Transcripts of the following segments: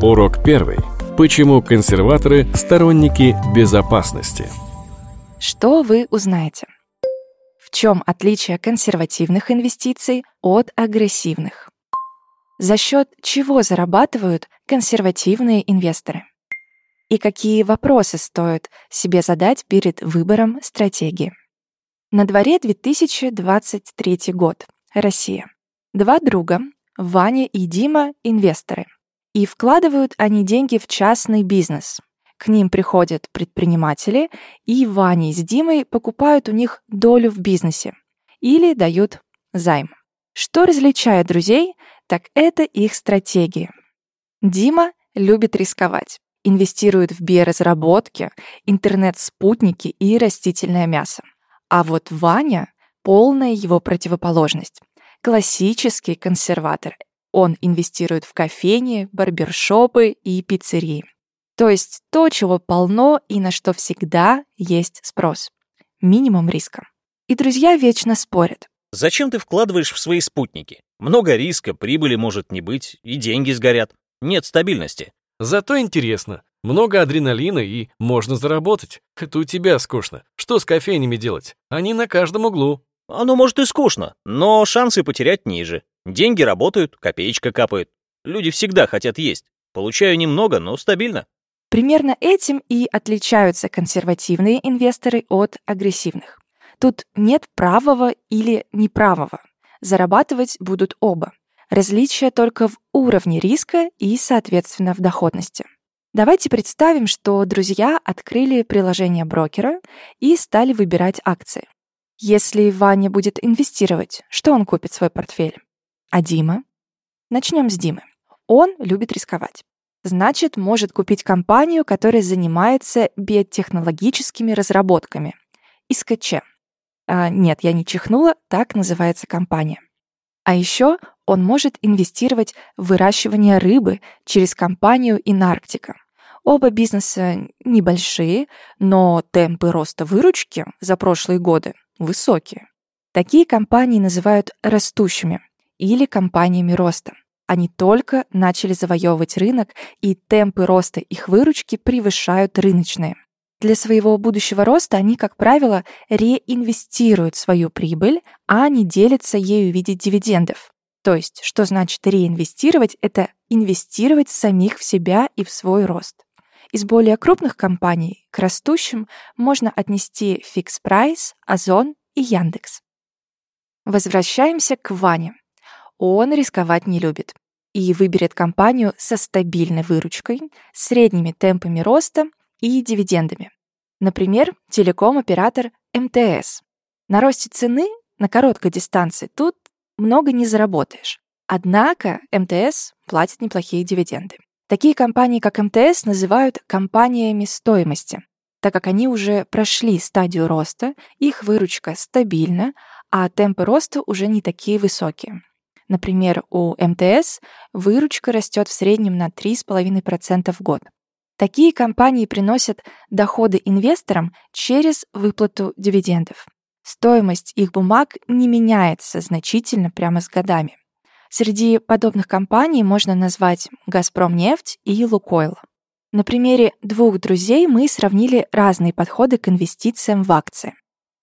Урок первый. Почему консерваторы – сторонники безопасности? Что вы узнаете? В чем отличие консервативных инвестиций от агрессивных? За счет чего зарабатывают консервативные инвесторы? И какие вопросы стоит себе задать перед выбором стратегии? На дворе 2023 год. Россия. Два друга, Ваня и Дима, инвесторы. И вкладывают они деньги в частный бизнес. К ним приходят предприниматели, и Ваня с Димой покупают у них долю в бизнесе или дают займ. Что различает друзей, так это их стратегии. Дима любит рисковать, инвестирует в биоразработки, интернет-спутники и растительное мясо. А вот Ваня — полная его противоположность. Классический консерватор. Он инвестирует в кофейни, барбершопы и пиццерии. То есть то, чего полно и на что всегда есть спрос. Минимум риска. И друзья вечно спорят. Зачем ты вкладываешь в свои спутники? Много риска, прибыли может не быть, и деньги сгорят. Нет стабильности. Зато интересно. Много адреналина и можно заработать. Это у тебя скучно. Что с кофейнями делать? Они на каждом углу. Оно может и скучно, но шансы потерять ниже. Деньги работают, копеечка капает. Люди всегда хотят есть. Получаю немного, но стабильно. Примерно этим и отличаются консервативные инвесторы от агрессивных. Тут нет правого или неправого. Зарабатывать будут оба. Различие только в уровне риска и, соответственно, в доходности. Давайте представим, что друзья открыли приложение брокера и стали выбирать акции. Если Ваня будет инвестировать, что он купит в свой портфель? А Дима? Начнем с Димы. Он любит рисковать. Значит, может купить компанию, которая занимается биотехнологическими разработками. ИСКЧ. А, нет, я не чихнула, так называется компания. А еще он может инвестировать в выращивание рыбы через компанию Инарктика. Оба бизнеса небольшие, но темпы роста выручки за прошлые годы высокие. Такие компании называют растущими или компаниями роста. Они только начали завоевывать рынок, и темпы роста их выручки превышают рыночные. Для своего будущего роста они, как правило, реинвестируют свою прибыль, а не делятся ею в виде дивидендов. То есть, что значит реинвестировать? Это инвестировать самих в себя и в свой рост. Из более крупных компаний к растущим можно отнести Fix Price, Озон и Яндекс. Возвращаемся к Ване. Он рисковать не любит и выберет компанию со стабильной выручкой, средними темпами роста и дивидендами. Например, телеком-оператор МТС. На росте цены на короткой дистанции тут много не заработаешь. Однако МТС платит неплохие дивиденды. Такие компании, как МТС, называют компаниями стоимости, так как они уже прошли стадию роста, их выручка стабильна, а темпы роста уже не такие высокие. Например, у МТС выручка растет в среднем на 3,5% в год. Такие компании приносят доходы инвесторам через выплату дивидендов. Стоимость их бумаг не меняется значительно прямо с годами. Среди подобных компаний можно назвать «Газпромнефть» и «Лукойл». На примере двух друзей мы сравнили разные подходы к инвестициям в акции.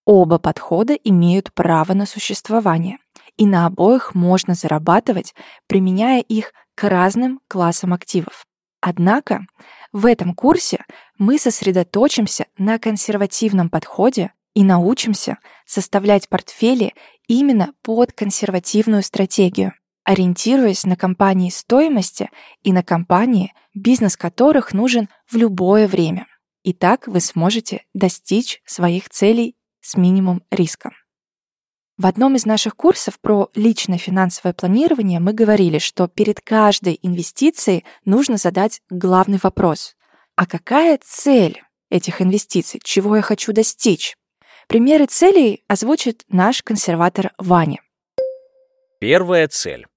Оба подхода имеют право на существование, и на обоих можно зарабатывать, применяя их к разным классам активов. Однако в этом курсе мы сосредоточимся на консервативном подходе и научимся составлять портфели именно под консервативную стратегию ориентируясь на компании стоимости и на компании, бизнес которых нужен в любое время. И так вы сможете достичь своих целей с минимум риска. В одном из наших курсов про личное финансовое планирование мы говорили, что перед каждой инвестицией нужно задать главный вопрос. А какая цель этих инвестиций? Чего я хочу достичь? Примеры целей озвучит наш консерватор Ваня. Первая цель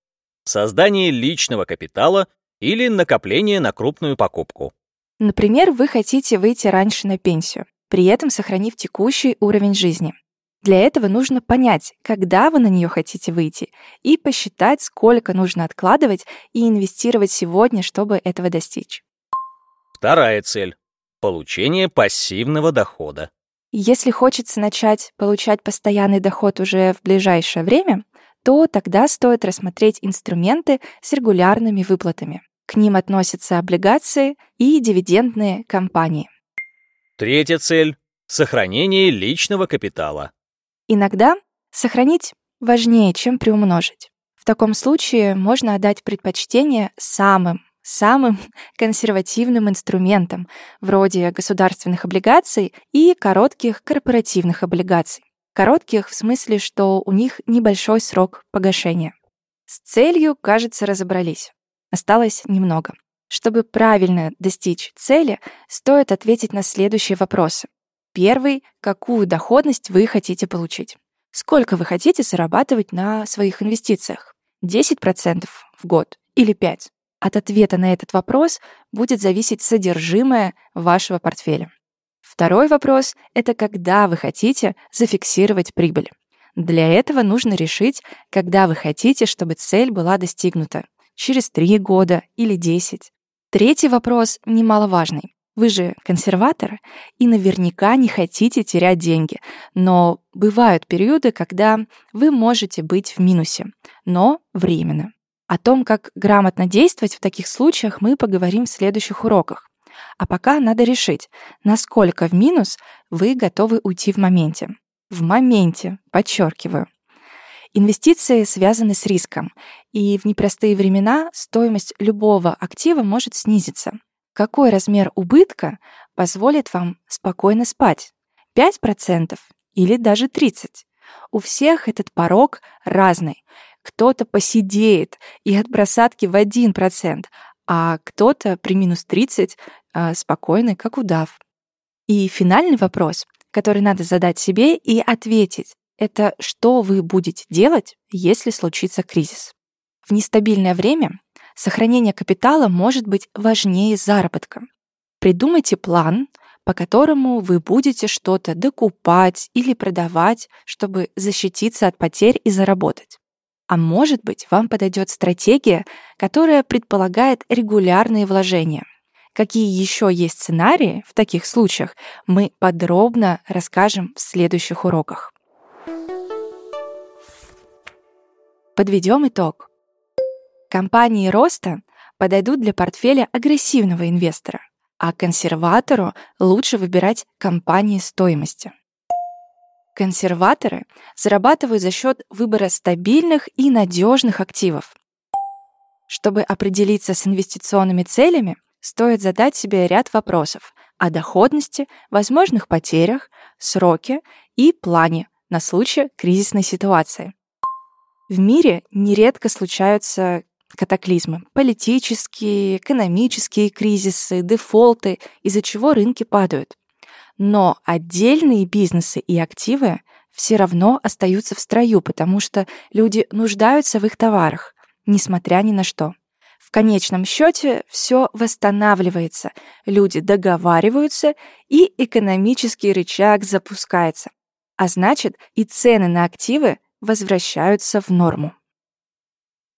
создание личного капитала или накопление на крупную покупку. Например, вы хотите выйти раньше на пенсию, при этом сохранив текущий уровень жизни. Для этого нужно понять, когда вы на нее хотите выйти, и посчитать, сколько нужно откладывать и инвестировать сегодня, чтобы этого достичь. Вторая цель – получение пассивного дохода. Если хочется начать получать постоянный доход уже в ближайшее время, то тогда стоит рассмотреть инструменты с регулярными выплатами. К ним относятся облигации и дивидендные компании. Третья цель – сохранение личного капитала. Иногда сохранить важнее, чем приумножить. В таком случае можно отдать предпочтение самым самым консервативным инструментом, вроде государственных облигаций и коротких корпоративных облигаций. Коротких в смысле, что у них небольшой срок погашения. С целью, кажется, разобрались. Осталось немного. Чтобы правильно достичь цели, стоит ответить на следующие вопросы. Первый — какую доходность вы хотите получить? Сколько вы хотите зарабатывать на своих инвестициях? 10% в год или 5%? От ответа на этот вопрос будет зависеть содержимое вашего портфеля. Второй вопрос — это когда вы хотите зафиксировать прибыль. Для этого нужно решить, когда вы хотите, чтобы цель была достигнута. Через 3 года или 10. Третий вопрос немаловажный. Вы же консерватор и наверняка не хотите терять деньги, но бывают периоды, когда вы можете быть в минусе, но временно. О том, как грамотно действовать в таких случаях, мы поговорим в следующих уроках. А пока надо решить, насколько в минус вы готовы уйти в моменте. В моменте, подчеркиваю. Инвестиции связаны с риском, и в непростые времена стоимость любого актива может снизиться. Какой размер убытка позволит вам спокойно спать? 5% или даже 30%? У всех этот порог разный, кто-то посидеет и от просадки в 1%, а кто-то при минус 30 а, спокойный, как удав. И финальный вопрос, который надо задать себе и ответить, это что вы будете делать, если случится кризис. В нестабильное время сохранение капитала может быть важнее заработка. Придумайте план, по которому вы будете что-то докупать или продавать, чтобы защититься от потерь и заработать. А может быть, вам подойдет стратегия, которая предполагает регулярные вложения. Какие еще есть сценарии в таких случаях, мы подробно расскажем в следующих уроках. Подведем итог. Компании роста подойдут для портфеля агрессивного инвестора, а консерватору лучше выбирать компании стоимости. Консерваторы зарабатывают за счет выбора стабильных и надежных активов. Чтобы определиться с инвестиционными целями, стоит задать себе ряд вопросов о доходности, возможных потерях, сроке и плане на случай кризисной ситуации. В мире нередко случаются катаклизмы, политические, экономические кризисы, дефолты, из-за чего рынки падают. Но отдельные бизнесы и активы все равно остаются в строю, потому что люди нуждаются в их товарах, несмотря ни на что. В конечном счете все восстанавливается, люди договариваются, и экономический рычаг запускается. А значит, и цены на активы возвращаются в норму.